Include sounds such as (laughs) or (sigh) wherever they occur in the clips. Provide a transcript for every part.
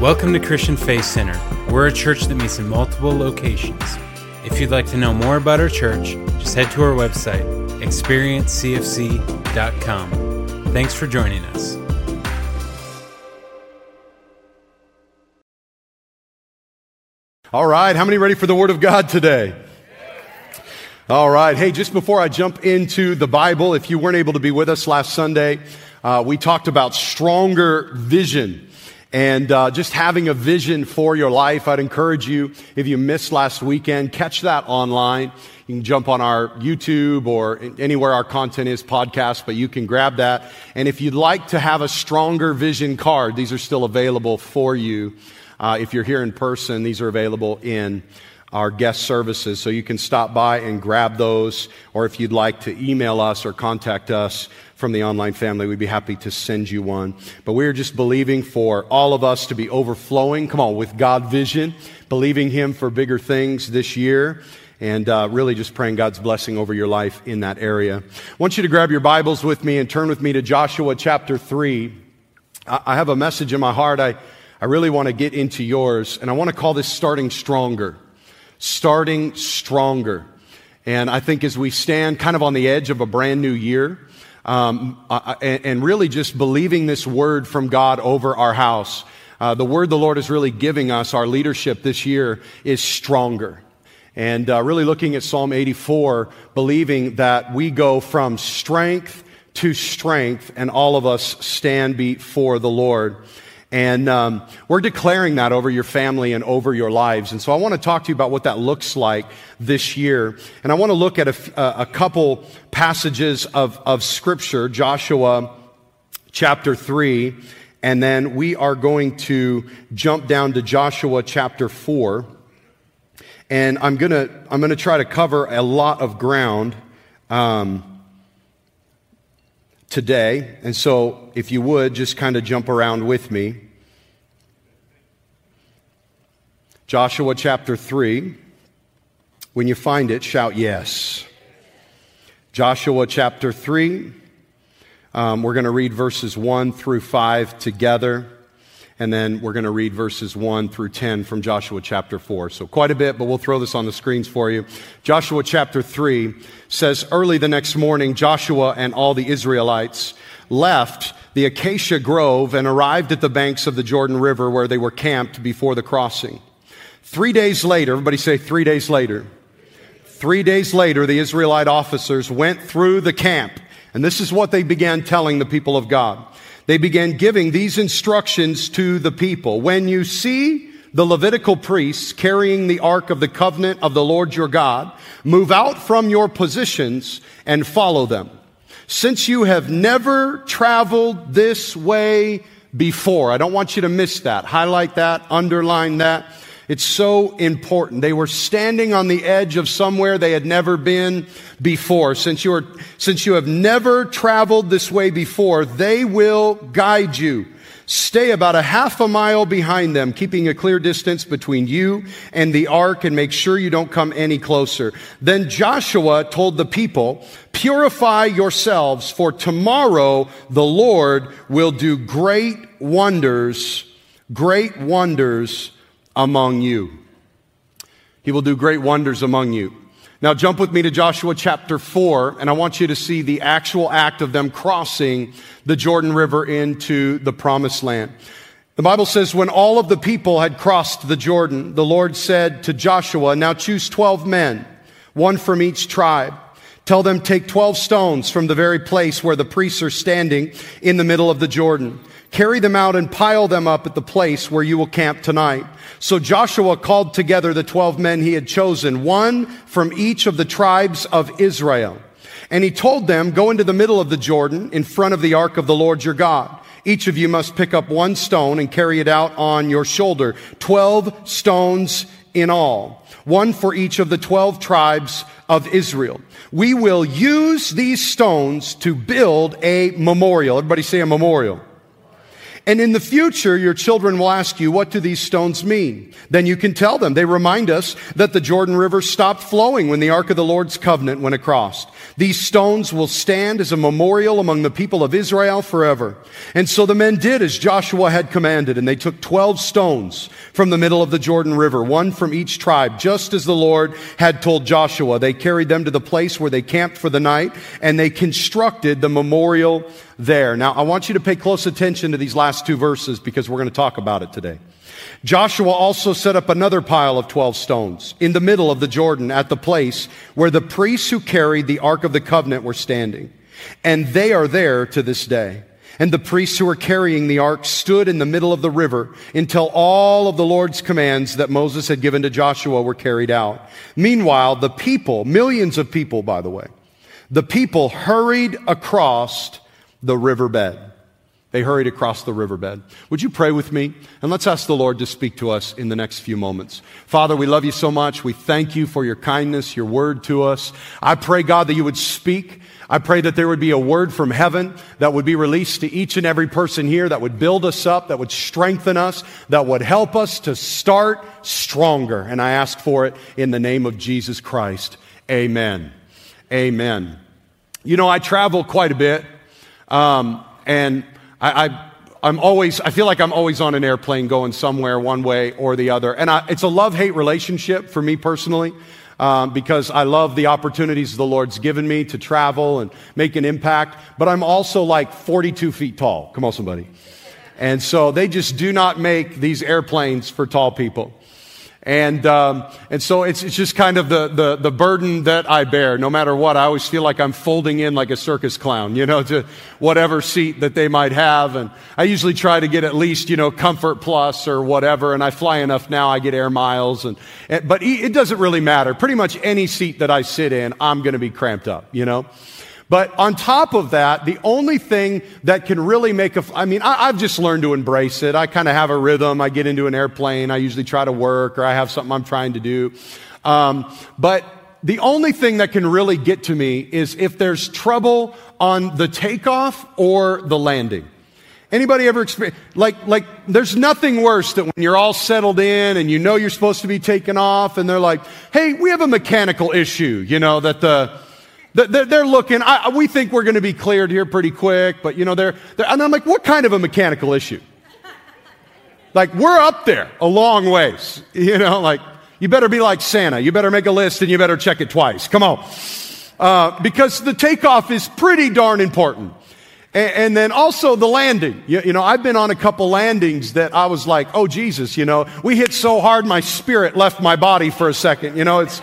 Welcome to Christian Faith Center. We're a church that meets in multiple locations. If you'd like to know more about our church, just head to our website, experiencecfc.com. Thanks for joining us. All right, how many ready for the Word of God today? All right, hey, just before I jump into the Bible, if you weren't able to be with us last Sunday, uh, we talked about stronger vision and uh, just having a vision for your life. I'd encourage you, if you missed last weekend, catch that online. You can jump on our YouTube or anywhere our content is, podcast, but you can grab that. And if you'd like to have a stronger vision card, these are still available for you. Uh, if you're here in person, these are available in our guest services. So you can stop by and grab those, or if you'd like to email us or contact us from the online family, we'd be happy to send you one. But we're just believing for all of us to be overflowing, come on, with God vision, believing Him for bigger things this year. And uh, really just praying God's blessing over your life in that area. I want you to grab your Bibles with me and turn with me to Joshua chapter 3. I, I have a message in my heart. I, I really want to get into yours, and I want to call this starting stronger. Starting stronger. And I think as we stand kind of on the edge of a brand new year, um, and, and, really just believing this word from God over our house, uh, the word the Lord is really giving us, our leadership this year, is stronger. And uh, really looking at Psalm 84, believing that we go from strength to strength, and all of us stand before the Lord. And um, we're declaring that over your family and over your lives. And so I want to talk to you about what that looks like this year. And I want to look at a, a couple passages of, of Scripture, Joshua chapter 3, and then we are going to jump down to Joshua chapter 4. And I'm going to, I'm going to try to cover a lot of ground. Um, today. And so, if you would, just kind of jump around with me. Joshua chapter 3. When you find it, shout yes. Joshua chapter 3. Um, we're going to read verses 1 through 5 together. And then we're going to read verses 1 through 10 from Joshua chapter 4. So quite a bit, but we'll throw this on the screens for you. Joshua chapter 3 says, Early the next morning, Joshua and all the Israelites left the acacia grove and arrived at the banks of the Jordan River where they were camped before the crossing. Three days later, everybody say three days later. Three days later, the Israelite officers went through the camp, and this is what they began telling the people of God they began giving these instructions to the people. When you see the Levitical priests carrying the ark of the covenant of the Lord your God, move out from your positions and follow them. Since you have never traveled this way before, I don't want you to miss that. Highlight that, underline that. It's so important. They were standing on the edge of somewhere they had never been before. Since you, are, since you have never traveled this way before, they will guide you. Stay about a half a mile behind them, keeping a clear distance between you and the ark and make sure you don't come any closer. Then Joshua told the people, purify yourselves for tomorrow the Lord will do great wonders, great wonders among you. He will do great wonders among you. Now jump with me to Joshua chapter 4, and I want you to see the actual act of them crossing the Jordan River into the promised land. The Bible says, when all of the people had crossed the Jordan, the Lord said to Joshua, now choose 12 men, one from each tribe. Tell them, take 12 stones from the very place where the priests are standing in the middle of the Jordan. Carry them out and pile them up at the place where you will camp tonight. So Joshua called together the 12 men he had chosen, one from each of the tribes of Israel. And he told them, go into the middle of the Jordan in front of the ark of the Lord your God. Each of you must pick up one stone and carry it out on your shoulder. Twelve stones in all. One for each of the twelve tribes of Israel. We will use these stones to build a memorial. Everybody say a memorial And in the future, your children will ask you, what do these stones mean? Then you can tell them. They remind us that the Jordan River stopped flowing when the Ark of the Lord's covenant went across. These stones will stand as a memorial among the people of Israel forever. And so the men did as Joshua had commanded, and they took 12 stones from the middle of the Jordan River, one from each tribe, just as the Lord had told Joshua. They carried them to the place where they camped for the night, and they constructed the memorial there. Now, I want you to pay close attention to these last two verses because we're going to talk about it today. Joshua also set up another pile of 12 stones in the middle of the Jordan at the place where the priests who carried the Ark of the Covenant were standing. And they are there to this day. And the priests who were carrying the ark stood in the middle of the river until all of the Lord's commands that Moses had given to Joshua were carried out. Meanwhile, the people, millions of people, by the way, the people hurried across the riverbed. They hurried across the riverbed. Would you pray with me? And let's ask the Lord to speak to us in the next few moments. Father, we love you so much. We thank you for your kindness, your word to us. I pray, God, that you would speak. I pray that there would be a word from heaven that would be released to each and every person here that would build us up, that would strengthen us, that would help us to start stronger. And I ask for it in the name of Jesus Christ. Amen. Amen. You know, I travel quite a bit. Um, and I, I I'm always, I feel like I'm always on an airplane going somewhere one way or the other. And I, it's a love hate relationship for me personally. Um, because I love the opportunities the Lord's given me to travel and make an impact. But I'm also like 42 feet tall. Come on, somebody. And so they just do not make these airplanes for tall people. And, um, and so it's, it's just kind of the, the, the burden that I bear. No matter what, I always feel like I'm folding in like a circus clown, you know, to whatever seat that they might have. And I usually try to get at least, you know, comfort plus or whatever. And I fly enough now, I get air miles. And, and but it doesn't really matter. Pretty much any seat that I sit in, I'm going to be cramped up, you know. But on top of that, the only thing that can really make a, I mean, I, have just learned to embrace it. I kind of have a rhythm. I get into an airplane. I usually try to work or I have something I'm trying to do. Um, but the only thing that can really get to me is if there's trouble on the takeoff or the landing. Anybody ever experience, like, like, there's nothing worse than when you're all settled in and you know you're supposed to be taking off and they're like, hey, we have a mechanical issue, you know, that the, they're looking, I, we think we're going to be cleared here pretty quick, but you know, they're, they're, and I'm like, what kind of a mechanical issue? Like, we're up there a long ways. (laughs) You know, like, you better be like Santa. You better make a list and you better check it twice. Come on. Uh, because the takeoff is pretty darn important. And, and then also the landing. You, you, know, I've been on a couple landings that I was like, oh, Jesus, you know, we hit so hard my spirit left my body for a second. You know, it's,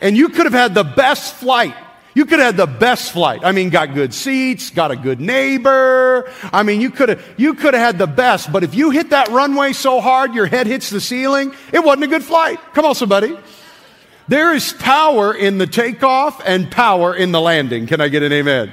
and you could have had the best flight you could have had the best flight. I mean, got good seats, got a good neighbor. I mean, you could have, you could have had the best, but if you hit that runway so hard your head hits the ceiling, it wasn't a good flight. Come on, somebody. There is power in the takeoff and power in the landing. Can I get an amen?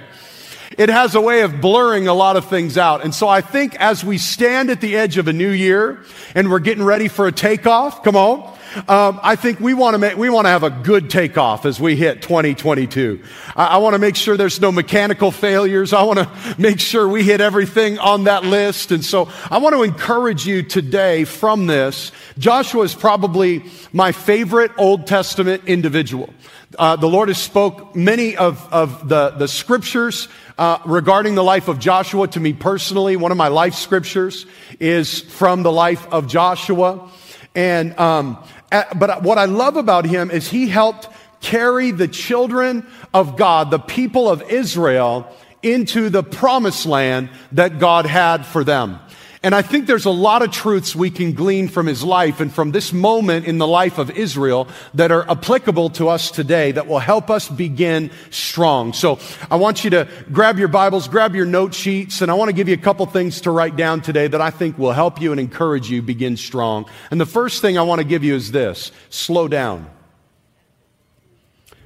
It has a way of blurring a lot of things out. And so I think as we stand at the edge of a new year and we're getting ready for a takeoff, come on, um, I think we want to make, we want to have a good takeoff as we hit 2022. I, I want to make sure there's no mechanical failures. I want to (laughs) make sure we hit everything on that list. And so I want to encourage you today from this. Joshua is probably my favorite Old Testament individual. Uh, the Lord has spoke many of, of the, the scriptures uh, regarding the life of Joshua to me personally. One of my life scriptures is from the life of Joshua. And um, Uh, but what I love about him is he helped carry the children of God, the people of Israel, into the promised land that God had for them. And I think there's a lot of truths we can glean from his life and from this moment in the life of Israel that are applicable to us today that will help us begin strong. So I want you to grab your Bibles, grab your note sheets, and I want to give you a couple things to write down today that I think will help you and encourage you begin strong. And the first thing I want to give you is this slow down.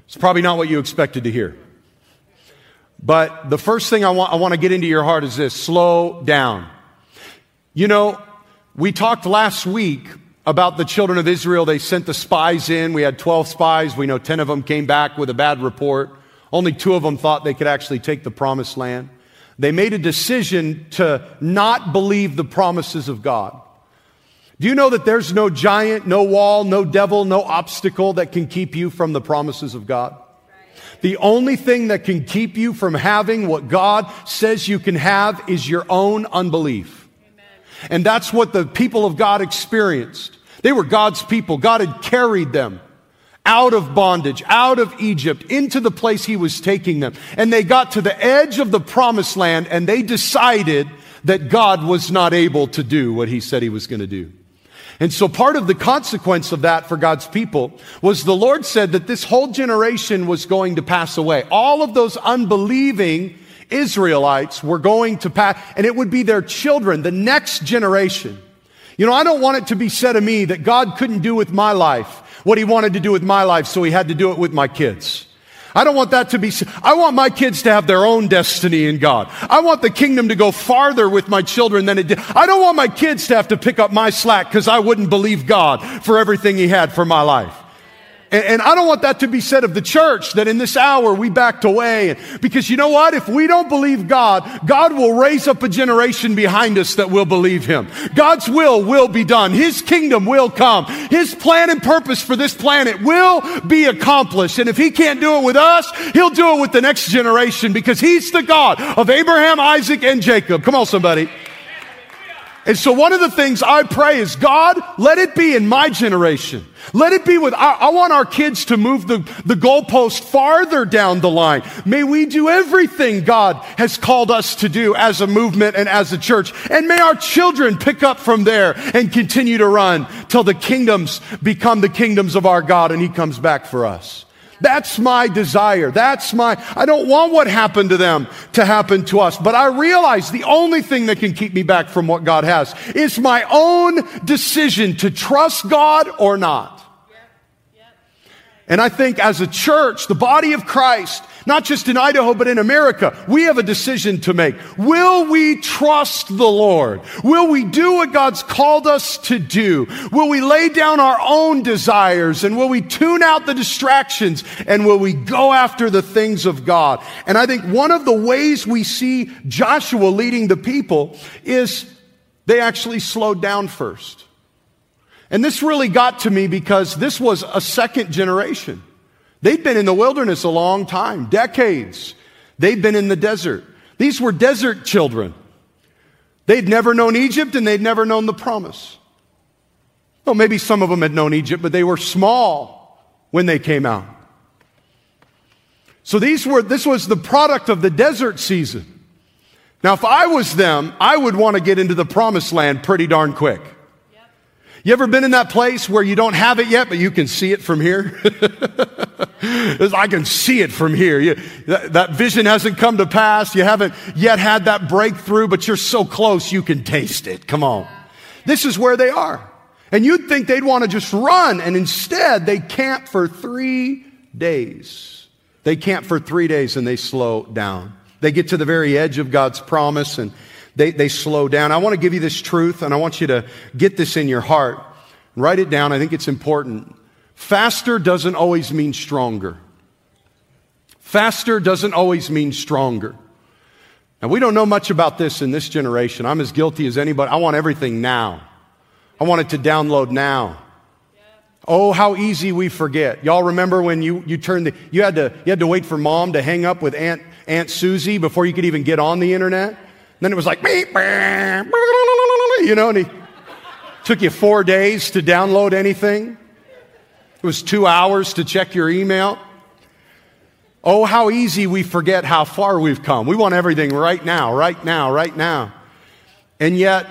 It's probably not what you expected to hear. But the first thing I want, I want to get into your heart is this slow down. You know, we talked last week about the children of Israel. They sent the spies in. We had 12 spies. We know 10 of them came back with a bad report. Only two of them thought they could actually take the promised land. They made a decision to not believe the promises of God. Do you know that there's no giant, no wall, no devil, no obstacle that can keep you from the promises of God? The only thing that can keep you from having what God says you can have is your own unbelief. And that's what the people of God experienced. They were God's people. God had carried them out of bondage, out of Egypt, into the place He was taking them. And they got to the edge of the promised land and they decided that God was not able to do what He said He was going to do. And so part of the consequence of that for God's people was the Lord said that this whole generation was going to pass away. All of those unbelieving Israelites were going to pass, and it would be their children, the next generation. You know, I don't want it to be said of me that God couldn't do with my life what he wanted to do with my life, so he had to do it with my kids. I don't want that to be, I want my kids to have their own destiny in God. I want the kingdom to go farther with my children than it did. I don't want my kids to have to pick up my slack because I wouldn't believe God for everything He had for my life. And, and, I don't want that to be said of the church that in this hour we backed away. Because you know what? If we don't believe God, God will raise up a generation behind us that will believe Him. God's will will be done. His kingdom will come. His plan and purpose for this planet will be accomplished. And if He can't do it with us, He'll do it with the next generation because He's the God of Abraham, Isaac, and Jacob. Come on, somebody. And so one of the things I pray is, God, let it be in my generation. Let it be with, I, I, want our kids to move the, the goalpost farther down the line. May we do everything God has called us to do as a movement and as a church. And may our children pick up from there and continue to run till the kingdoms become the kingdoms of our God and He comes back for us. That's my desire. That's my, I don't want what happened to them to happen to us. But I realize the only thing that can keep me back from what God has is my own decision to trust God or not. And I think as a church, the body of Christ, not just in Idaho, but in America, we have a decision to make. Will we trust the Lord? Will we do what God's called us to do? Will we lay down our own desires and will we tune out the distractions and will we go after the things of God? And I think one of the ways we see Joshua leading the people is they actually slowed down first. And this really got to me because this was a second generation. They'd been in the wilderness a long time, decades. They'd been in the desert. These were desert children. They'd never known Egypt and they'd never known the promise. Well, maybe some of them had known Egypt, but they were small when they came out. So these were, this was the product of the desert season. Now, if I was them, I would want to get into the promised land pretty darn quick. You ever been in that place where you don't have it yet, but you can see it from here? (laughs) (laughs) I can see it from here. You, that, that, vision hasn't come to pass. You haven't yet had that breakthrough, but you're so close you can taste it. Come on. This is where they are. And you'd think they'd want to just run, and instead they camp for three days. They camp for three days and they slow down. They get to the very edge of God's promise and they, they slow down. I want to give you this truth and I want you to get this in your heart. Write it down. I think it's important. Faster doesn't always mean stronger. Faster doesn't always mean stronger. Now, we don't know much about this in this generation. I'm as guilty as anybody. I want everything now. I want it to download now. Oh, how easy we forget. Y'all remember when you, you turned the, you had to, you had to wait for mom to hang up with Aunt, Aunt Susie before you could even get on the internet? then it was like, beep, you know, and it took you four days to download anything. It was two hours to check your email. Oh, how easy we forget how far we've come. We want everything right now, right now, right now. And yet,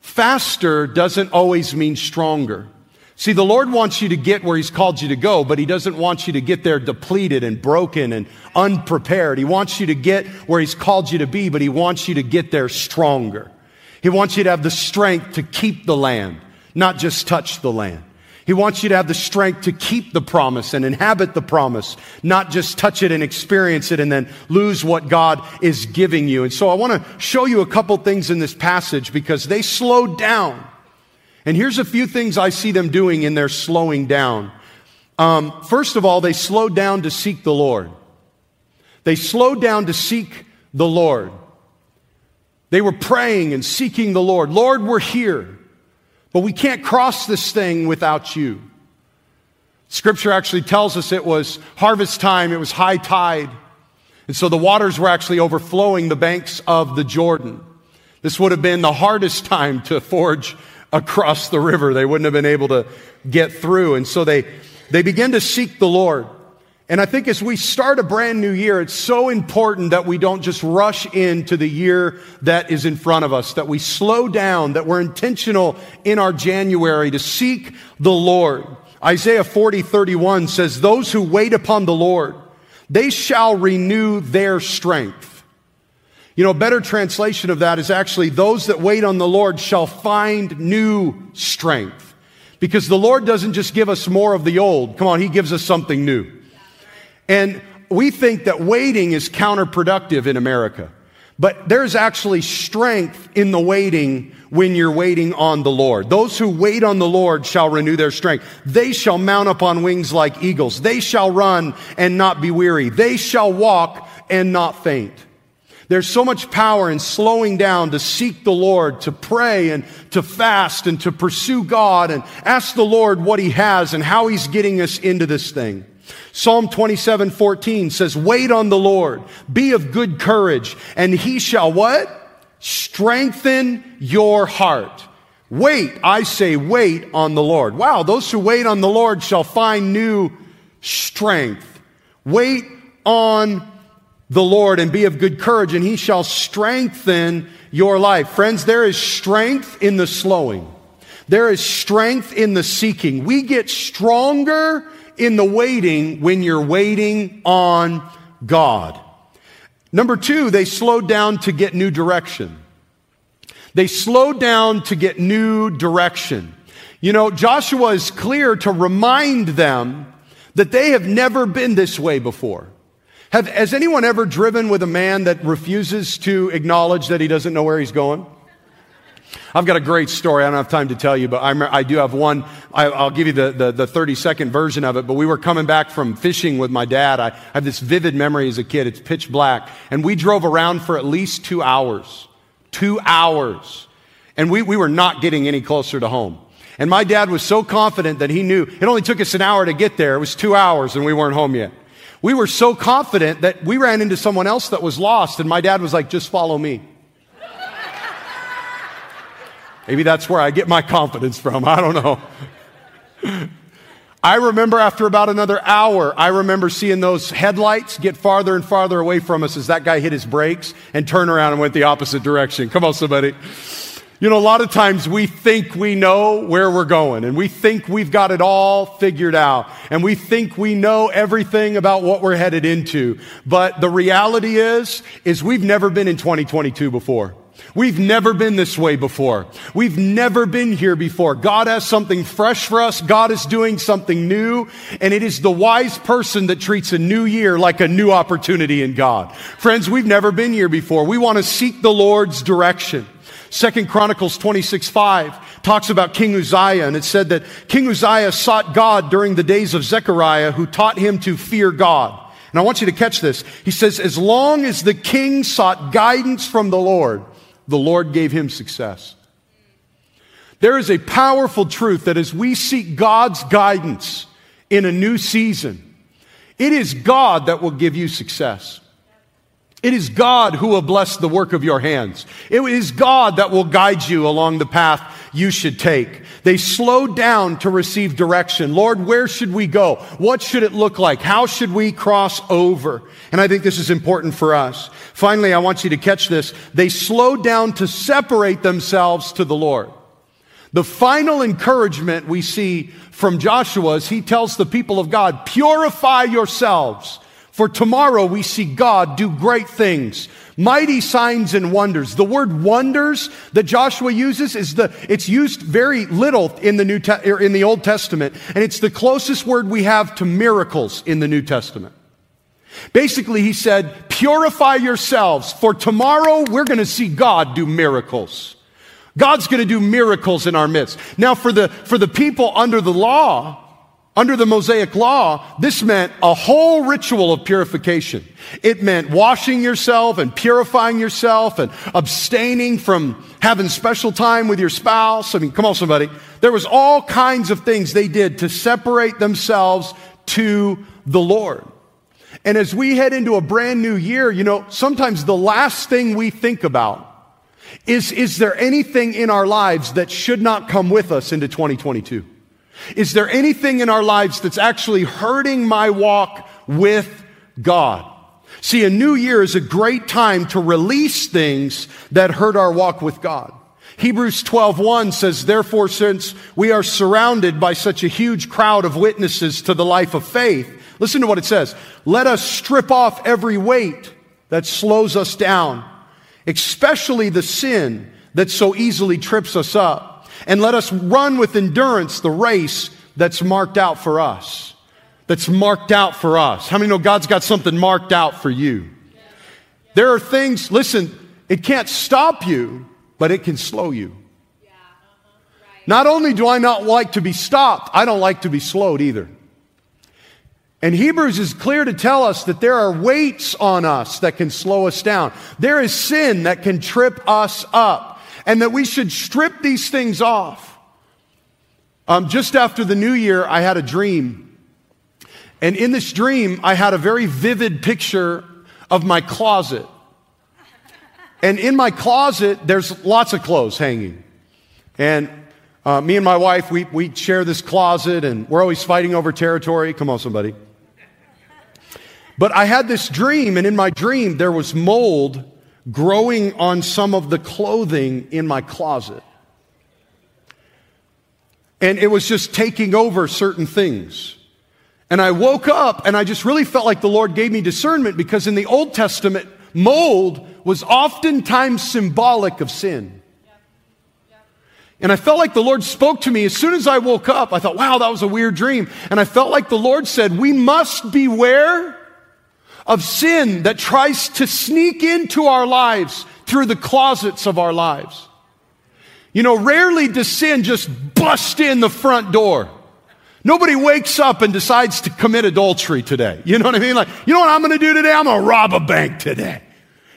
faster doesn't always mean stronger. See, the Lord wants you to get where He's called you to go, but He doesn't want you to get there depleted and broken and unprepared. He wants you to get where He's called you to be, but He wants you to get there stronger. He wants you to have the strength to keep the land, not just touch the land. He wants you to have the strength to keep the promise and inhabit the promise, not just touch it and experience it and then lose what God is giving you. And so I want to show you a couple things in this passage because they slowed down. And here's a few things I see them doing in their slowing down. Um, first of all, they slowed down to seek the Lord. They slowed down to seek the Lord. They were praying and seeking the Lord. Lord, we're here, but we can't cross this thing without you. Scripture actually tells us it was harvest time, it was high tide. And so the waters were actually overflowing the banks of the Jordan. This would have been the hardest time to forge across the river. They wouldn't have been able to get through. And so they, they began to seek the Lord. And I think as we start a brand new year, it's so important that we don't just rush into the year that is in front of us, that we slow down, that we're intentional in our January to seek the Lord. Isaiah 40, 31 says, Those who wait upon the Lord, they shall renew their strength. You know, a better translation of that is actually, those that wait on the Lord shall find new strength. Because the Lord doesn't just give us more of the old. Come on, He gives us something new. And we think that waiting is counterproductive in America. But there's actually strength in the waiting when you're waiting on the Lord. Those who wait on the Lord shall renew their strength. They shall mount up on wings like eagles. They shall run and not be weary. They shall walk and not faint. There's so much power in slowing down to seek the Lord, to pray and to fast and to pursue God and ask the Lord what He has and how He's getting us into this thing. Psalm 27, 14 says, wait on the Lord, be of good courage, and he shall what? Strengthen your heart. Wait, I say wait on the Lord. Wow, those who wait on the Lord shall find new strength. Wait on the Lord and be of good courage, and he shall strengthen your life. Friends, there is strength in the slowing. There is strength in the seeking. We get stronger in the waiting when you're waiting on God. Number two, they slowed down to get new direction. They slowed down to get new direction. You know, Joshua is clear to remind them that they have never been this way before. Have, has anyone ever driven with a man that refuses to acknowledge that he doesn't know where he's going? I've got a great story. I don't have time to tell you, but I'm, i do have one. I, will give you the, the, the, 30 second version of it. But we were coming back from fishing with my dad. I have this vivid memory as a kid. It's pitch black. And we drove around for at least two hours. Two hours. And we, we were not getting any closer to home. And my dad was so confident that he knew it only took us an hour to get there. It was two hours and we weren't home yet. We were so confident that we ran into someone else that was lost. And my dad was like, just follow me. Maybe that's where I get my confidence from. I don't know. I remember after about another hour, I remember seeing those headlights get farther and farther away from us as that guy hit his brakes and turned around and went the opposite direction. Come on, somebody. You know, a lot of times we think we know where we're going and we think we've got it all figured out and we think we know everything about what we're headed into. But the reality is, is we've never been in 2022 before. We've never been this way before. We've never been here before. God has something fresh for us. God is doing something new. And it is the wise person that treats a new year like a new opportunity in God. Friends, we've never been here before. We want to seek the Lord's direction. Second Chronicles 26, 5 talks about King Uzziah, and it said that King Uzziah sought God during the days of Zechariah, who taught him to fear God. And I want you to catch this. He says, as long as the king sought guidance from the Lord, the Lord gave him success. There is a powerful truth that as we seek God's guidance in a new season, it is God that will give you success. It is God who will bless the work of your hands. It is God that will guide you along the path you should take. They slowed down to receive direction. Lord, where should we go? What should it look like? How should we cross over? And I think this is important for us. Finally, I want you to catch this. They slowed down to separate themselves to the Lord. The final encouragement we see from Joshua is he tells the people of God, purify yourselves for tomorrow we see God do great things, mighty signs and wonders. The word wonders that Joshua uses is the, it's used very little in the New, Te- er, in the Old Testament, and it's the closest word we have to miracles in the New Testament. Basically, he said, purify yourselves, for tomorrow we're going to see God do miracles. God's going to do miracles in our midst. Now, for the, for the people under the law, Under the Mosaic law, this meant a whole ritual of purification. It meant washing yourself and purifying yourself and abstaining from having special time with your spouse. I mean, come on, somebody. There was all kinds of things they did to separate themselves to the Lord. And as we head into a brand new year, you know, sometimes the last thing we think about is, is there anything in our lives that should not come with us into 2022? Is there anything in our lives that's actually hurting my walk with God? See, a new year is a great time to release things that hurt our walk with God. Hebrews 12:1 says, "Therefore since we are surrounded by such a huge crowd of witnesses to the life of faith, listen to what it says, let us strip off every weight that slows us down, especially the sin that so easily trips us up." And let us run with endurance the race that's marked out for us. That's marked out for us. How many know God's got something marked out for you? There are things, listen, it can't stop you, but it can slow you. Not only do I not like to be stopped, I don't like to be slowed either. And Hebrews is clear to tell us that there are weights on us that can slow us down. There is sin that can trip us up and that we should strip these things off. Um, just after the new year, I had a dream. And in this dream, I had a very vivid picture of my closet. And in my closet, there's lots of clothes hanging. And uh, me and my wife, we, we share this closet, and we're always fighting over territory. Come on, somebody. But I had this dream, and in my dream, there was mold growing on some of the clothing in my closet. And it was just taking over certain things. And I woke up and I just really felt like the Lord gave me discernment because in the Old Testament, mold was oftentimes symbolic of sin. And I felt like the Lord spoke to me as soon as I woke up. I thought, wow, that was a weird dream. And I felt like the Lord said, we must beware of sin that tries to sneak into our lives through the closets of our lives. You know, rarely does sin just bust in the front door. Nobody wakes up and decides to commit adultery today. You know what I mean? Like, you know what I'm going to do today? I'm going to rob a bank today.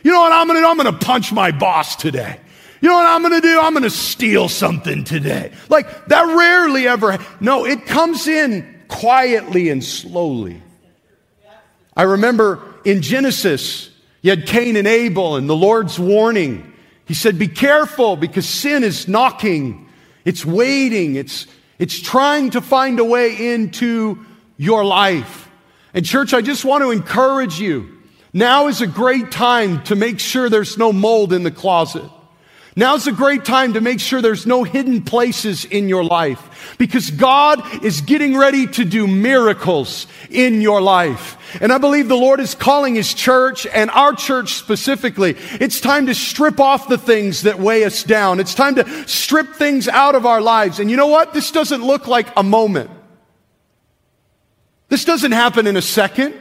You know what I'm going to do? I'm going to punch my boss today. You know what I'm going to do? I'm going to steal something today. Like, that rarely ever. No, it comes in quietly and slowly. I remember in Genesis, you had Cain and Abel and the Lord's warning. He said, Be careful because sin is knocking, it's waiting, it's, it's trying to find a way into your life. And, church, I just want to encourage you. Now is a great time to make sure there's no mold in the closet. Now's a great time to make sure there's no hidden places in your life because God is getting ready to do miracles in your life. And I believe the Lord is calling His church and our church specifically. It's time to strip off the things that weigh us down. It's time to strip things out of our lives. And you know what? This doesn't look like a moment. This doesn't happen in a second.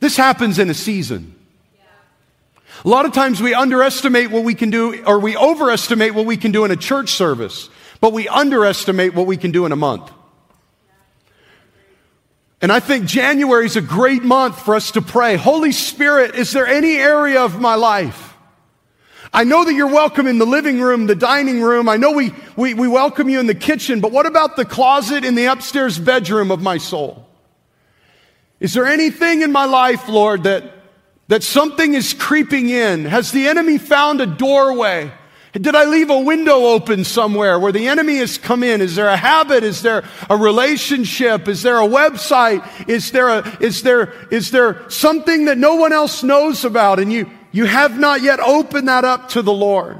This happens in a season. A lot of times we underestimate what we can do, or we overestimate what we can do in a church service, but we underestimate what we can do in a month. And I think January is a great month for us to pray. Holy Spirit, is there any area of my life? I know that you're welcome in the living room, the dining room. I know we, we, we welcome you in the kitchen, but what about the closet in the upstairs bedroom of my soul? Is there anything in my life, Lord, that that something is creeping in? Has the enemy found a doorway? Did I leave a window open somewhere where the enemy has come in? Is there a habit? Is there a relationship? Is there a website? Is there a, is there, is there something that no one else knows about and you, you have not yet opened that up to the Lord?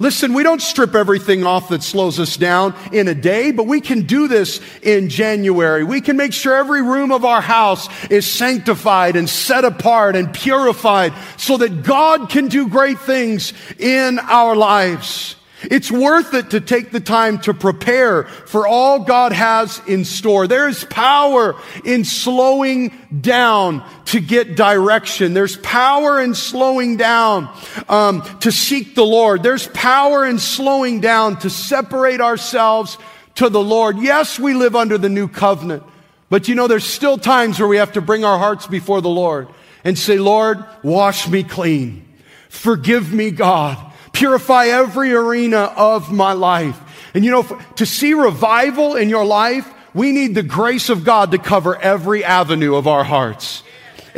Listen, we don't strip everything off that slows us down in a day, but we can do this in January. We can make sure every room of our house is sanctified and set apart and purified so that God can do great things in our lives. It's worth it to take the time to prepare for all God has in store. There is power in slowing down to get direction. There's power in slowing down um, to seek the Lord. There's power in slowing down to separate ourselves to the Lord. Yes, we live under the new covenant, but you know, there's still times where we have to bring our hearts before the Lord and say, Lord, wash me clean. Forgive me, God. Purify every arena of my life. And you know, to see revival in your life, we need the grace of God to cover every avenue of our hearts.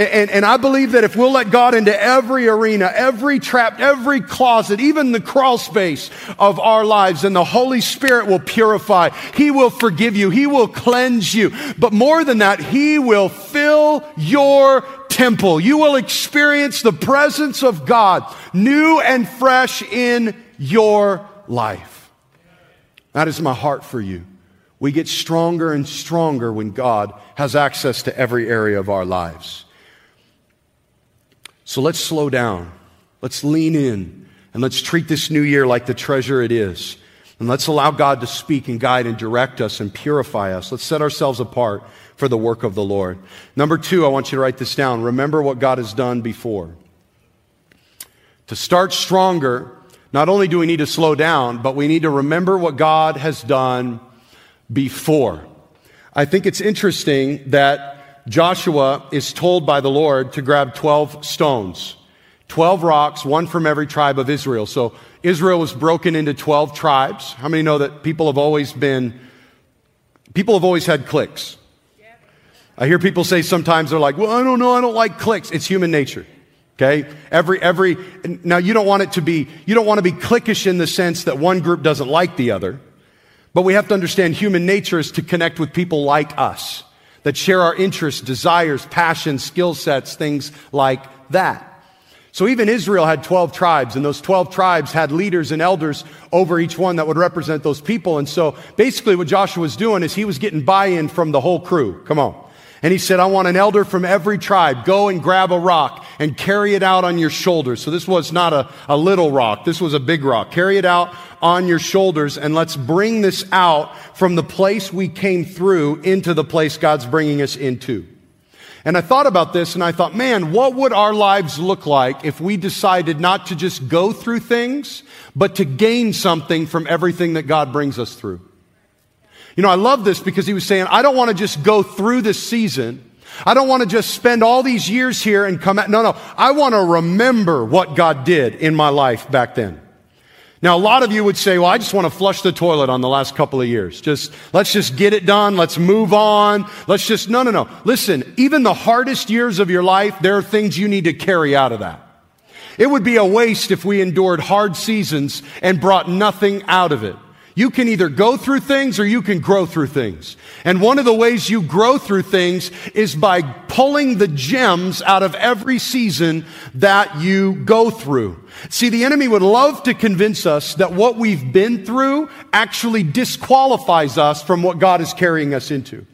And, and, I believe that if we'll let God into every arena, every trap, every closet, even the crawl space of our lives, and the Holy Spirit will purify. He will forgive you. He will cleanse you. But more than that, He will fill your temple. You will experience the presence of God new and fresh in your life. That is my heart for you. We get stronger and stronger when God has access to every area of our lives. So let's slow down. Let's lean in and let's treat this new year like the treasure it is. And let's allow God to speak and guide and direct us and purify us. Let's set ourselves apart for the work of the Lord. Number two, I want you to write this down. Remember what God has done before. To start stronger, not only do we need to slow down, but we need to remember what God has done before. I think it's interesting that Joshua is told by the Lord to grab 12 stones, 12 rocks, one from every tribe of Israel. So Israel was broken into 12 tribes. How many know that people have always been, people have always had cliques? I hear people say sometimes they're like, well, I don't know, I don't like cliques. It's human nature. Okay? Every, every, now you don't want it to be, you don't want to be cliquish in the sense that one group doesn't like the other. But we have to understand human nature is to connect with people like us that share our interests, desires, passions, skill sets, things like that. So even Israel had 12 tribes, and those 12 tribes had leaders and elders over each one that would represent those people. And so basically what Joshua was doing is he was getting buy-in from the whole crew. Come on. And he said, I want an elder from every tribe. Go and grab a rock and carry it out on your shoulders. So this was not a, a little rock. This was a big rock. Carry it out on your shoulders and let's bring this out from the place we came through into the place God's bringing us into. And I thought about this and I thought, man, what would our lives look like if we decided not to just go through things, but to gain something from everything that God brings us through? You know, I love this because he was saying, I don't want to just go through this season. I don't want to just spend all these years here and come out. No, no. I want to remember what God did in my life back then. Now, a lot of you would say, well, I just want to flush the toilet on the last couple of years. Just, let's just get it done. Let's move on. Let's just, no, no, no. Listen, even the hardest years of your life, there are things you need to carry out of that. It would be a waste if we endured hard seasons and brought nothing out of it. You can either go through things or you can grow through things. And one of the ways you grow through things is by pulling the gems out of every season that you go through. See, the enemy would love to convince us that what we've been through actually disqualifies us from what God is carrying us into.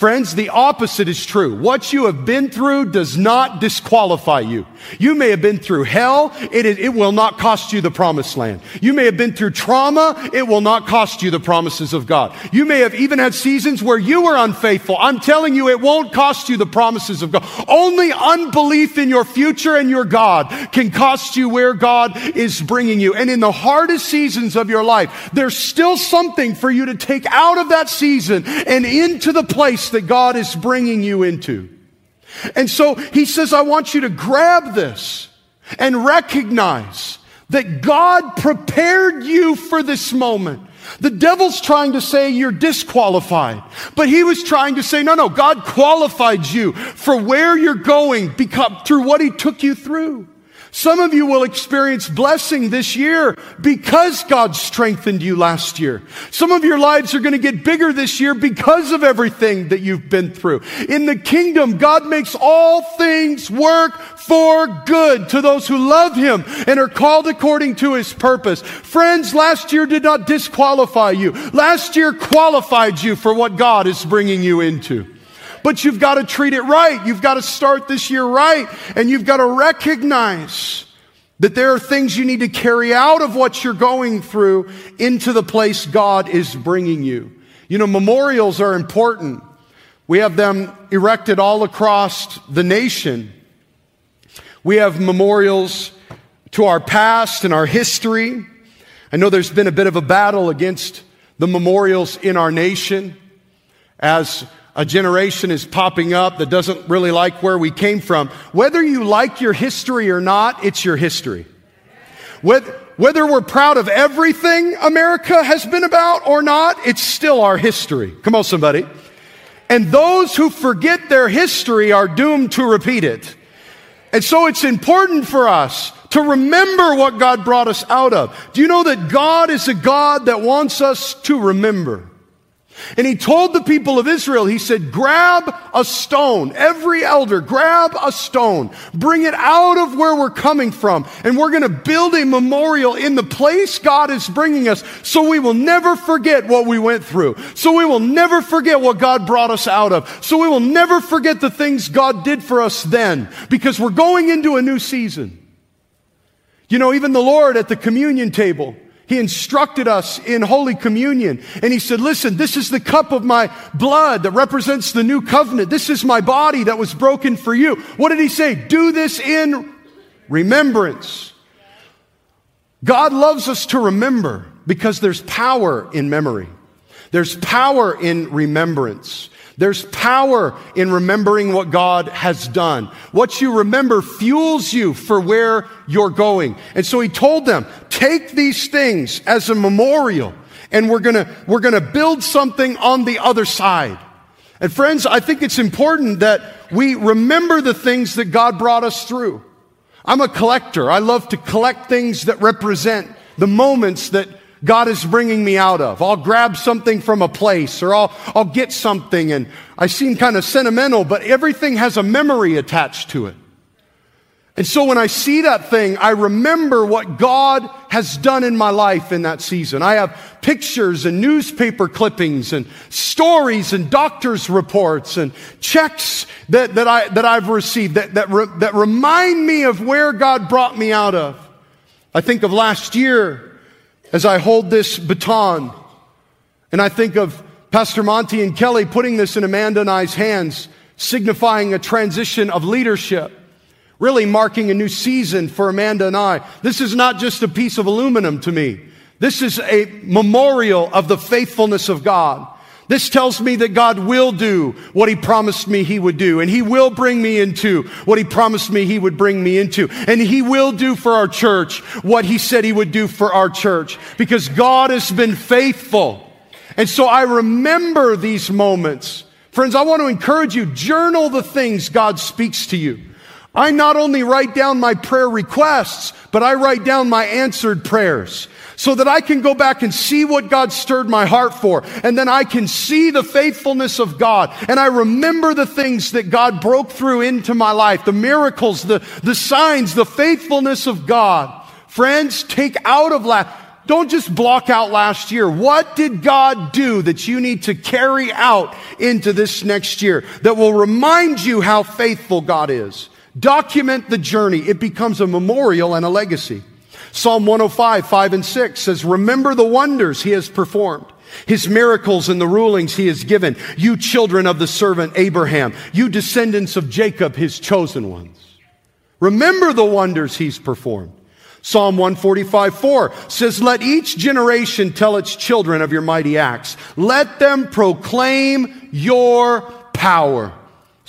Friends, the opposite is true. What you have been through does not disqualify you. You may have been through hell. It, is, it will not cost you the promised land. You may have been through trauma. It will not cost you the promises of God. You may have even had seasons where you were unfaithful. I'm telling you, it won't cost you the promises of God. Only unbelief in your future and your God can cost you where God is bringing you. And in the hardest seasons of your life, there's still something for you to take out of that season and into the place that God is bringing you into. And so he says, I want you to grab this and recognize that God prepared you for this moment. The devil's trying to say you're disqualified, but he was trying to say, no, no, God qualified you for where you're going because, through what he took you through. Some of you will experience blessing this year because God strengthened you last year. Some of your lives are going to get bigger this year because of everything that you've been through. In the kingdom, God makes all things work for good to those who love Him and are called according to His purpose. Friends, last year did not disqualify you. Last year qualified you for what God is bringing you into but you've got to treat it right. You've got to start this year right. And you've got to recognize that there are things you need to carry out of what you're going through into the place God is bringing you. You know, memorials are important. We have them erected all across the nation. We have memorials to our past and our history. I know there's been a bit of a battle against the memorials in our nation as a generation is popping up that doesn't really like where we came from. Whether you like your history or not, it's your history. Whether, we're proud of everything America has been about or not, it's still our history. Come on, somebody. And those who forget their history are doomed to repeat it. And so it's important for us to remember what God brought us out of. Do you know that God is a God that wants us to remember? And he told the people of Israel, he said, grab a stone. Every elder, grab a stone. Bring it out of where we're coming from. And we're going to build a memorial in the place God is bringing us so we will never forget what we went through. So we will never forget what God brought us out of. So we will never forget the things God did for us then because we're going into a new season. You know, even the Lord at the communion table, he instructed us in Holy Communion. And he said, listen, this is the cup of my blood that represents the new covenant. This is my body that was broken for you. What did he say? Do this in remembrance. God loves us to remember because there's power in memory. There's power in remembrance. There's power in remembering what God has done. What you remember fuels you for where you're going. And so he told them, take these things as a memorial and we're gonna, we're gonna build something on the other side. And friends, I think it's important that we remember the things that God brought us through. I'm a collector. I love to collect things that represent the moments that God is bringing me out of. I'll grab something from a place or I'll, I'll get something and I seem kind of sentimental, but everything has a memory attached to it. And so when I see that thing, I remember what God has done in my life in that season. I have pictures and newspaper clippings and stories and doctor's reports and checks that, that, I, that I've received that, that, re, that remind me of where God brought me out of. I think of last year as I hold this baton. And I think of Pastor Monty and Kelly putting this in Amanda and I's hands, signifying a transition of leadership, really marking a new season for Amanda and I. This is not just a piece of aluminum to me. This is a memorial of the faithfulness of God. This tells me that God will do what He promised me He would do, and He will bring me into what He promised me He would bring me into, and He will do for our church what He said He would do for our church, because God has been faithful. And so I remember these moments. Friends, I want to encourage you, journal the things God speaks to you. I not only write down my prayer requests, but I write down my answered prayers so that I can go back and see what God stirred my heart for. And then I can see the faithfulness of God. And I remember the things that God broke through into my life, the miracles, the, the signs, the faithfulness of God. Friends, take out of last, don't just block out last year. What did God do that you need to carry out into this next year that will remind you how faithful God is? Document the journey. It becomes a memorial and a legacy. Psalm 105, 5 and 6 says, Remember the wonders he has performed, his miracles and the rulings he has given, you children of the servant Abraham, you descendants of Jacob, his chosen ones. Remember the wonders he's performed. Psalm 145, 4 says, Let each generation tell its children of your mighty acts. Let them proclaim your power.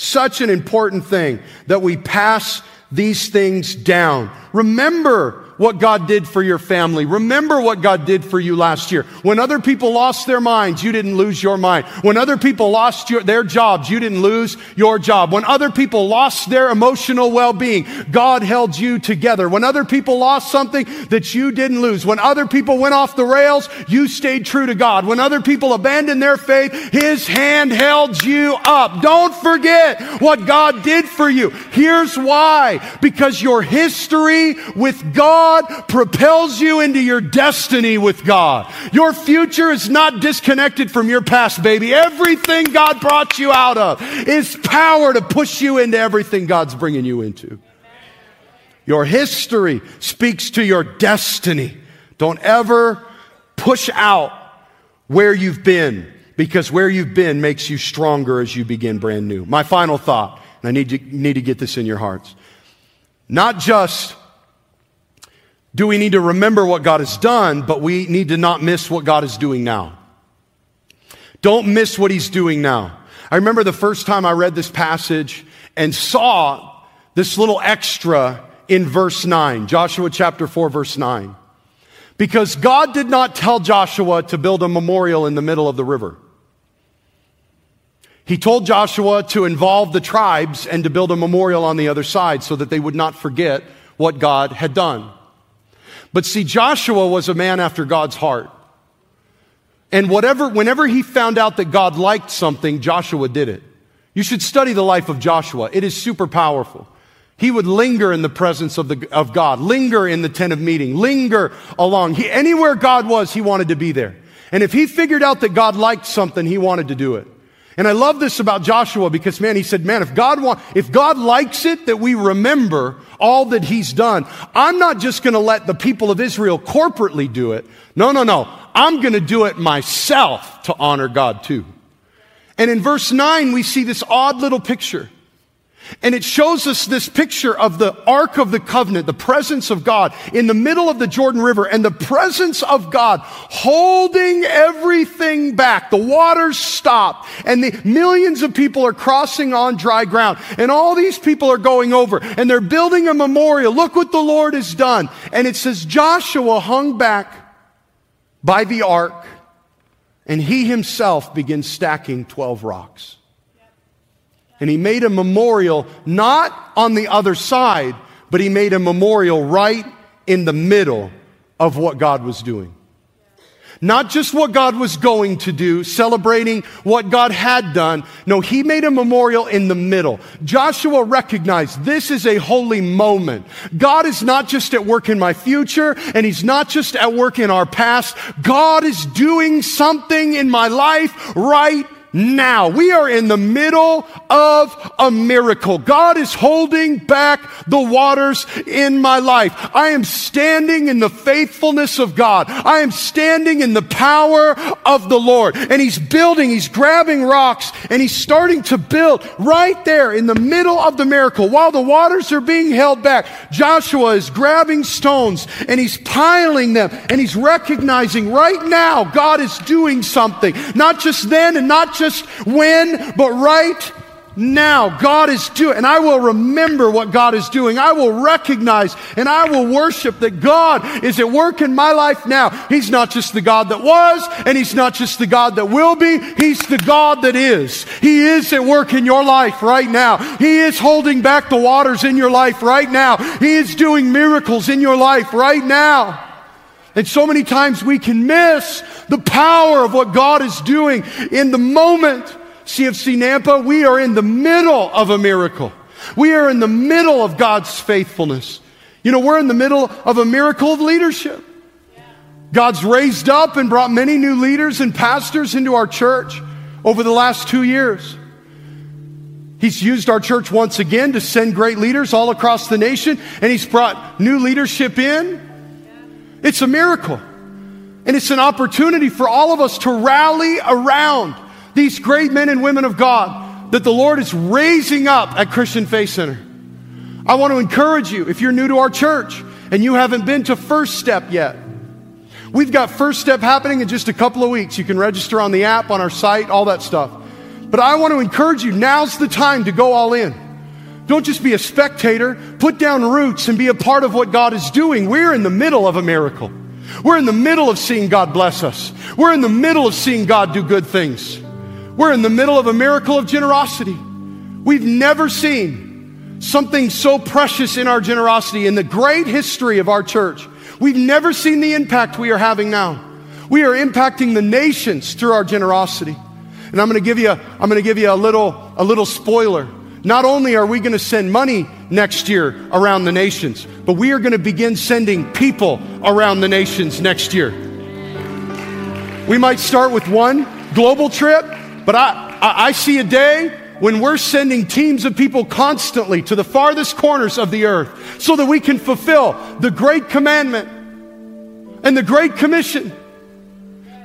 Such an important thing that we pass these things down. Remember what God did for your family. Remember what God did for you last year. When other people lost their minds, you didn't lose your mind. When other people lost your, their jobs, you didn't lose your job. When other people lost their emotional well-being, God held you together. When other people lost something that you didn't lose. When other people went off the rails, you stayed true to God. When other people abandoned their faith, His hand held you up. Don't forget what God did for you. Here's why. Because your history with God God propels you into your destiny with God. Your future is not disconnected from your past, baby. Everything God brought you out of is power to push you into everything God's bringing you into. Your history speaks to your destiny. Don't ever push out where you've been because where you've been makes you stronger as you begin brand new. My final thought, and I need to, need to get this in your hearts. Not just do we need to remember what God has done, but we need to not miss what God is doing now. Don't miss what he's doing now. I remember the first time I read this passage and saw this little extra in verse 9, Joshua chapter 4, verse 9. Because God did not tell Joshua to build a memorial in the middle of the river. He told Joshua to involve the tribes and to build a memorial on the other side so that they would not forget what God had done. But see, Joshua was a man after God's heart. And whatever, whenever he found out that God liked something, Joshua did it. You should study the life of Joshua. It is super powerful. He would linger in the presence of, the, of God, linger in the tent of meeting, linger along. He, anywhere God was, he wanted to be there. And if he figured out that God liked something, he wanted to do it. And I love this about Joshua because man, he said, man, if God want, if God likes it that we remember all that he's done, I'm not just going to let the people of Israel corporately do it. No, no, no. I'm going to do it myself to honor God too. And in verse 9, we see this odd little picture. And it shows us this picture of the Ark of the Covenant, the presence of God in the middle of the Jordan River and the presence of God holding everything back. The waters stop and the millions of people are crossing on dry ground and all these people are going over and they're building a memorial. Look what the Lord has done. And it says Joshua hung back by the ark and he himself begins stacking 12 rocks. And he made a memorial not on the other side, but he made a memorial right in the middle of what God was doing. Not just what God was going to do, celebrating what God had done. No, he made a memorial in the middle. Joshua recognized this is a holy moment. God is not just at work in my future, and he's not just at work in our past. God is doing something in my life right now. We are in the middle of a miracle. God is holding back the waters in my life. I am standing in the faithfulness of God. I am standing in the power of the Lord. And He's building, He's grabbing rocks, and He's starting to build right there in the middle of the miracle. While the waters are being held back, Joshua is grabbing stones and he's piling them and he's recognizing right now God is doing something. Not just then and not just when, but right now. God is doing, and I will remember what God is doing. I will recognize and I will worship that God is at work in my life now. He's not just the God that was, and He's not just the God that will be. He's the God that is. He is at work in your life right now. He is holding back the waters in your life right now. He is doing miracles in your life right now. And so many times we can miss the power of what God is doing in the moment. CFC Nampa, we are in the middle of a miracle. We are in the middle of God's faithfulness. You know, we're in the middle of a miracle of leadership. God's raised up and brought many new leaders and pastors into our church over the last two years. He's used our church once again to send great leaders all across the nation, and He's brought new leadership in it's a miracle. And it's an opportunity for all of us to rally around these great men and women of God that the Lord is raising up at Christian Faith Center. I want to encourage you, if you're new to our church and you haven't been to First Step yet, we've got First Step happening in just a couple of weeks. You can register on the app, on our site, all that stuff. But I want to encourage you, now's the time to go all in. Don't just be a spectator. Put down roots and be a part of what God is doing. We're in the middle of a miracle. We're in the middle of seeing God bless us. We're in the middle of seeing God do good things. We're in the middle of a miracle of generosity. We've never seen something so precious in our generosity in the great history of our church. We've never seen the impact we are having now. We are impacting the nations through our generosity. And I'm going to give you, I'm going to give you a little, a little spoiler. Not only are we going to send money next year around the nations, but we are going to begin sending people around the nations next year. We might start with one global trip, but I, I, see a day when we're sending teams of people constantly to the farthest corners of the earth so that we can fulfill the great commandment and the great commission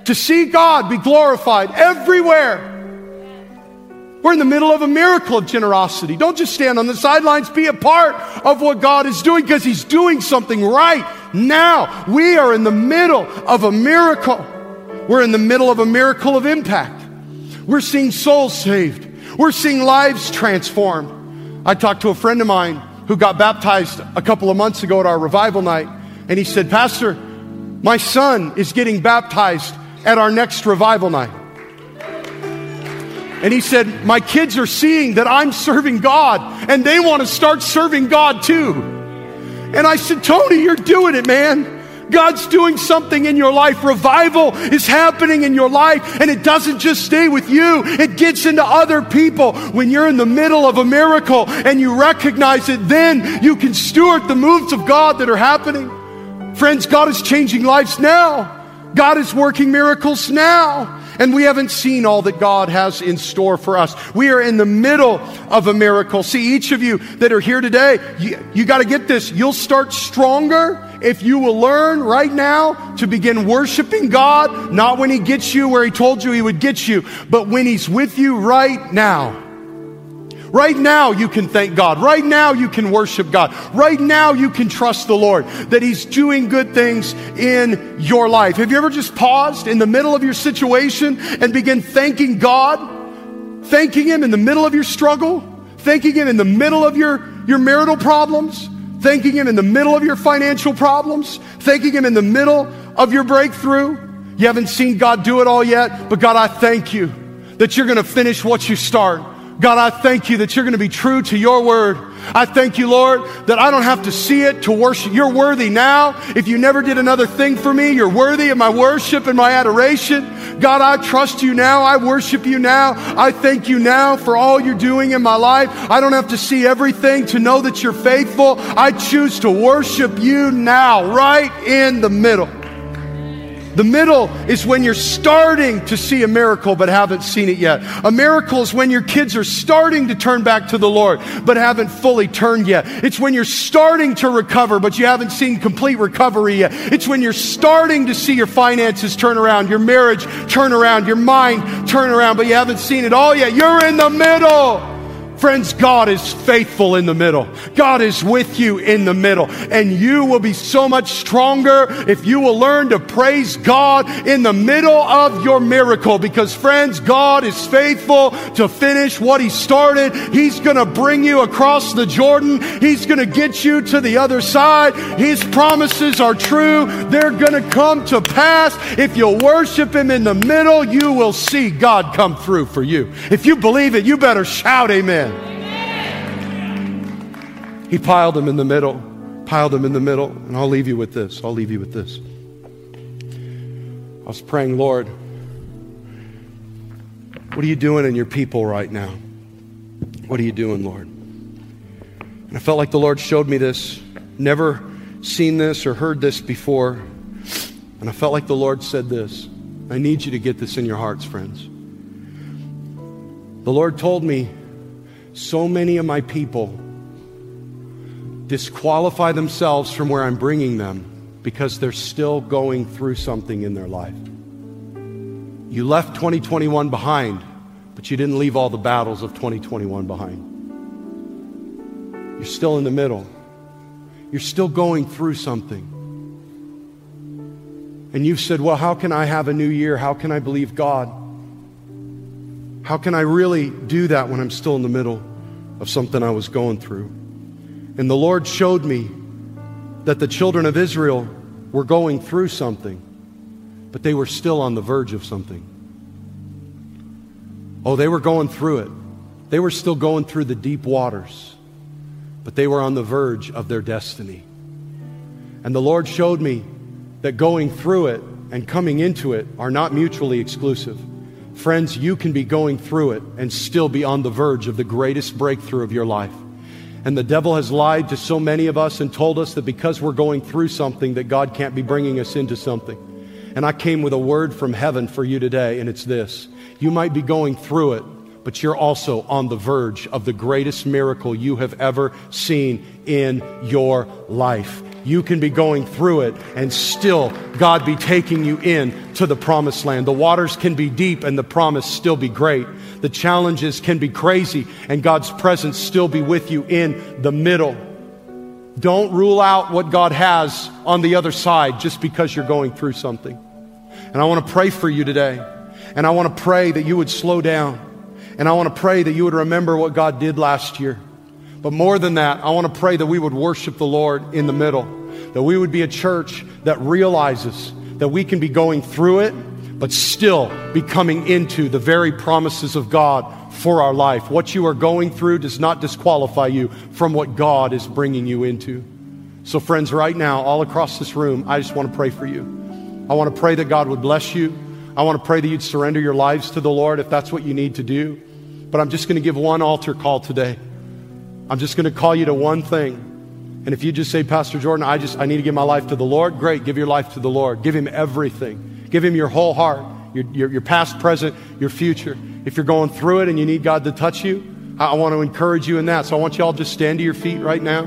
to see God be glorified everywhere we're in the middle of a miracle of generosity. Don't just stand on the sidelines, be a part of what God is doing because He's doing something right now. We are in the middle of a miracle. We're in the middle of a miracle of impact. We're seeing souls saved. We're seeing lives transformed. I talked to a friend of mine who got baptized a couple of months ago at our revival night, and he said, Pastor, my son is getting baptized at our next revival night. And he said, My kids are seeing that I'm serving God, and they want to start serving God too. And I said, Tony, you're doing it, man. God's doing something in your life. Revival is happening in your life, and it doesn't just stay with you, it gets into other people. When you're in the middle of a miracle and you recognize it, then you can steward the moves of God that are happening. Friends, God is changing lives now. God is working miracles now. And we haven't seen all that God has in store for us. We are in the middle of a miracle. See, each of you that are here today, you, you got to get this. You'll start stronger if you will learn right now to begin worshiping God, not when He gets you where He told you He would get you, but when He's with you right now. Right now, you can thank God. Right now, you can worship God. Right now, you can trust the Lord that He's doing good things in your life. Have you ever just paused in the middle of your situation and begin thanking God? Thanking Him in the middle of your struggle? Thanking Him in the middle of your, your marital problems? Thanking Him in the middle of your financial problems? Thanking Him in the middle of your breakthrough? You haven't seen God do it all yet, but God, I thank you that you're going to finish what you start. God, I thank you that you're going to be true to your word. I thank you, Lord, that I don't have to see it to worship. You're worthy now. If you never did another thing for me, you're worthy of my worship and my adoration. God, I trust you now. I worship you now. I thank you now for all you're doing in my life. I don't have to see everything to know that you're faithful. I choose to worship you now, right in the middle. The middle is when you're starting to see a miracle but haven't seen it yet. A miracle is when your kids are starting to turn back to the Lord but haven't fully turned yet. It's when you're starting to recover but you haven't seen complete recovery yet. It's when you're starting to see your finances turn around, your marriage turn around, your mind turn around, but you haven't seen it all yet. You're in the middle. Friends, God is faithful in the middle. God is with you in the middle. And you will be so much stronger if you will learn to praise God in the middle of your miracle. Because, friends, God is faithful to finish what He started. He's going to bring you across the Jordan, He's going to get you to the other side. His promises are true, they're going to come to pass. If you worship Him in the middle, you will see God come through for you. If you believe it, you better shout, Amen. He piled them in the middle, piled them in the middle. And I'll leave you with this. I'll leave you with this. I was praying, Lord, what are you doing in your people right now? What are you doing, Lord? And I felt like the Lord showed me this. Never seen this or heard this before. And I felt like the Lord said this. I need you to get this in your hearts, friends. The Lord told me so many of my people disqualify themselves from where I'm bringing them because they're still going through something in their life. You left 2021 behind, but you didn't leave all the battles of 2021 behind. You're still in the middle. You're still going through something. And you've said, Well, how can I have a new year? How can I believe God? How can I really do that when I'm still in the middle of something I was going through? And the Lord showed me that the children of Israel were going through something, but they were still on the verge of something. Oh, they were going through it. They were still going through the deep waters, but they were on the verge of their destiny. And the Lord showed me that going through it and coming into it are not mutually exclusive. Friends, you can be going through it and still be on the verge of the greatest breakthrough of your life. And the devil has lied to so many of us and told us that because we're going through something, that God can't be bringing us into something. And I came with a word from heaven for you today, and it's this you might be going through it, but you're also on the verge of the greatest miracle you have ever seen in your life. You can be going through it and still God be taking you in to the promised land. The waters can be deep and the promise still be great. The challenges can be crazy and God's presence still be with you in the middle. Don't rule out what God has on the other side just because you're going through something. And I want to pray for you today. And I want to pray that you would slow down. And I want to pray that you would remember what God did last year. But more than that, I want to pray that we would worship the Lord in the middle, that we would be a church that realizes that we can be going through it, but still be coming into the very promises of God for our life. What you are going through does not disqualify you from what God is bringing you into. So, friends, right now, all across this room, I just want to pray for you. I want to pray that God would bless you. I want to pray that you'd surrender your lives to the Lord if that's what you need to do. But I'm just going to give one altar call today. I'm just going to call you to one thing. And if you just say, Pastor Jordan, I just I need to give my life to the Lord, great, give your life to the Lord. Give him everything. Give him your whole heart, your, your, your past, present, your future. If you're going through it and you need God to touch you, I, I want to encourage you in that. So I want you all to just stand to your feet right now.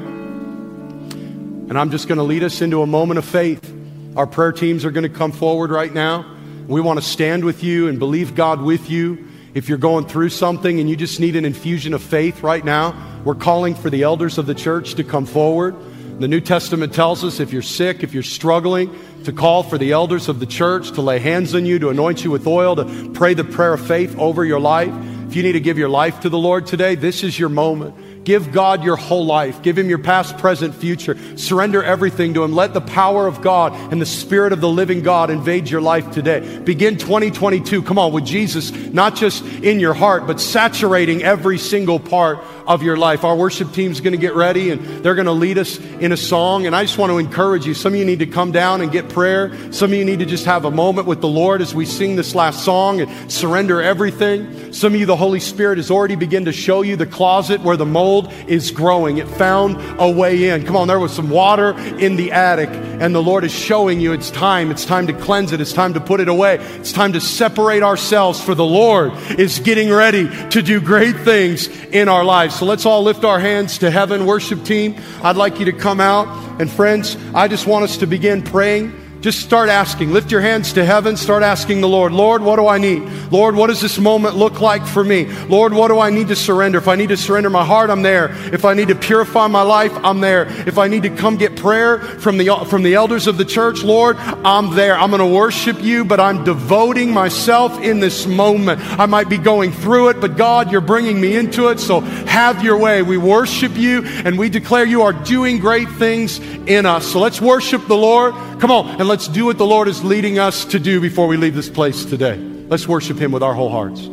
And I'm just going to lead us into a moment of faith. Our prayer teams are going to come forward right now. We want to stand with you and believe God with you. If you're going through something and you just need an infusion of faith right now, we're calling for the elders of the church to come forward. The New Testament tells us if you're sick, if you're struggling, to call for the elders of the church to lay hands on you, to anoint you with oil, to pray the prayer of faith over your life. If you need to give your life to the Lord today, this is your moment. Give God your whole life. Give Him your past, present, future. Surrender everything to Him. Let the power of God and the Spirit of the living God invade your life today. Begin 2022, come on, with Jesus, not just in your heart, but saturating every single part of your life. Our worship team's going to get ready and they're going to lead us in a song. And I just want to encourage you. Some of you need to come down and get prayer. Some of you need to just have a moment with the Lord as we sing this last song and surrender everything. Some of you, the Holy Spirit has already begun to show you the closet where the mold is growing. It found a way in. Come on, there was some water in the attic and the Lord is showing you it's time. It's time to cleanse it. It's time to put it away. It's time to separate ourselves for the Lord is getting ready to do great things in our lives. So let's all lift our hands to heaven. Worship team, I'd like you to come out. And friends, I just want us to begin praying just start asking. Lift your hands to heaven. Start asking the Lord, Lord, what do I need? Lord, what does this moment look like for me? Lord, what do I need to surrender? If I need to surrender my heart, I'm there. If I need to purify my life, I'm there. If I need to come get prayer from the, from the elders of the church, Lord, I'm there. I'm going to worship you, but I'm devoting myself in this moment. I might be going through it, but God, you're bringing me into it. So have your way. We worship you and we declare you are doing great things in us. So let's worship the Lord. Come on, and let's do what the Lord is leading us to do before we leave this place today. Let's worship Him with our whole hearts. Thank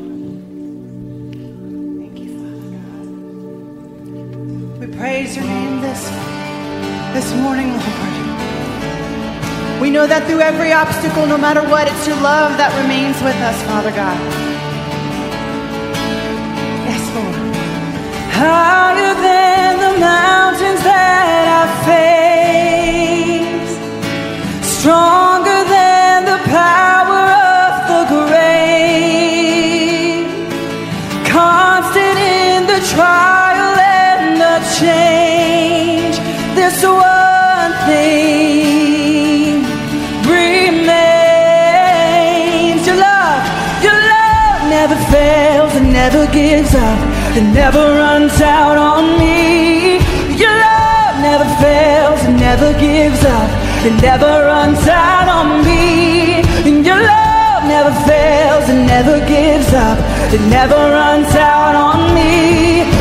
you, Father God. We praise your name this, this morning, Lord. We know that through every obstacle, no matter what, it's your love that remains with us, Father God. Yes, Lord. Higher than the mountains that I faced, stronger than the power of the grave, constant in the trial and the change. This one thing remains your love. Your love never fails and never gives up. It never runs out on me. Your love never fails and never gives up. It never runs out on me. And your love never fails and never gives up. It never runs out on me.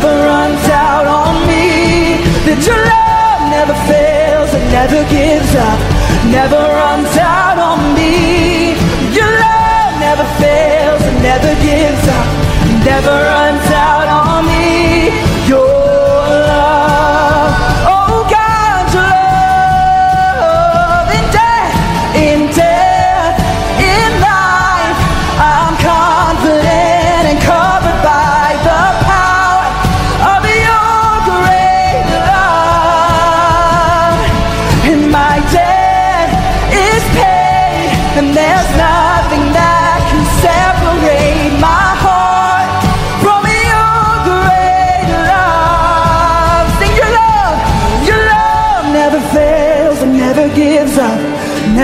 Never runs out on me. That your love never fails and never gives up,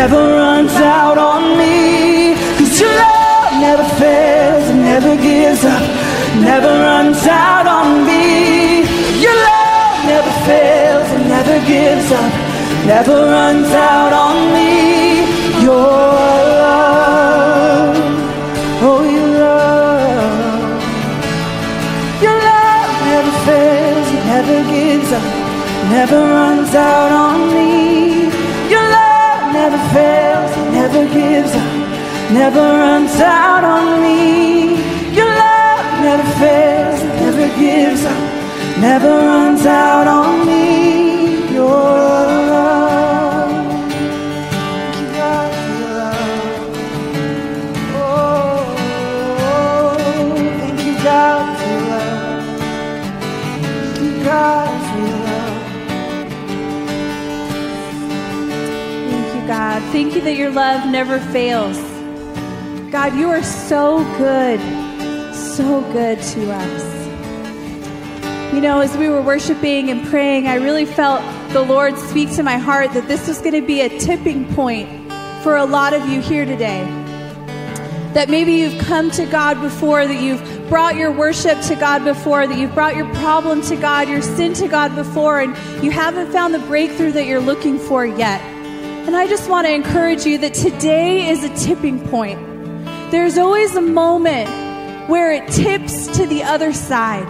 never runs out on me. Cause your love never fails, never gives up Never runs out on me. Your love never fails, never gives up Never runs out on me. Your love, oh your love. Your love never fails, never gives up Never runs out on me. Love never fails, never gives up, never runs out on me. Your love never fails, never gives up, never runs out on me. Your you that your love never fails. God, you are so good, so good to us. You know, as we were worshiping and praying, I really felt the Lord speak to my heart that this was going to be a tipping point for a lot of you here today. That maybe you've come to God before, that you've brought your worship to God before, that you've brought your problem to God, your sin to God before, and you haven't found the breakthrough that you're looking for yet. And I just want to encourage you that today is a tipping point. There's always a moment where it tips to the other side.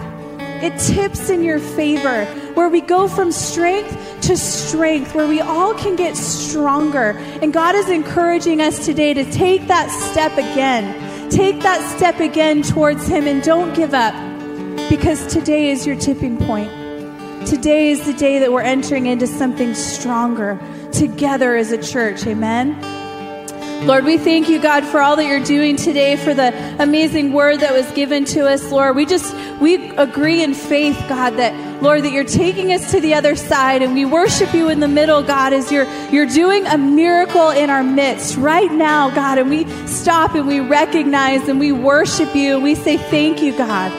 It tips in your favor, where we go from strength to strength, where we all can get stronger. And God is encouraging us today to take that step again. Take that step again towards Him and don't give up because today is your tipping point. Today is the day that we're entering into something stronger together as a church. Amen. Lord, we thank you, God, for all that you're doing today, for the amazing word that was given to us, Lord. We just, we agree in faith, God, that, Lord, that you're taking us to the other side and we worship you in the middle, God, as you're, you're doing a miracle in our midst right now, God. And we stop and we recognize and we worship you and we say, thank you, God.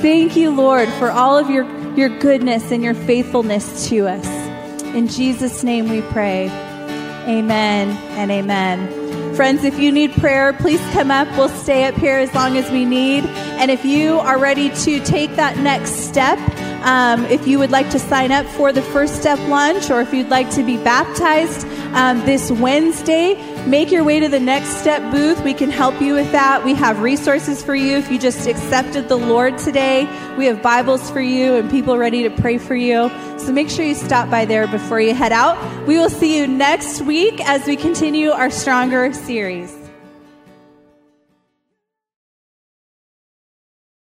Thank you, Lord, for all of your, your goodness and your faithfulness to us. In Jesus' name we pray. Amen and amen. Friends, if you need prayer, please come up. We'll stay up here as long as we need. And if you are ready to take that next step, um, if you would like to sign up for the First Step Lunch or if you'd like to be baptized um, this Wednesday, make your way to the Next Step booth. We can help you with that. We have resources for you if you just accepted the Lord today. We have Bibles for you and people ready to pray for you. So make sure you stop by there before you head out. We will see you next week as we continue our Stronger series.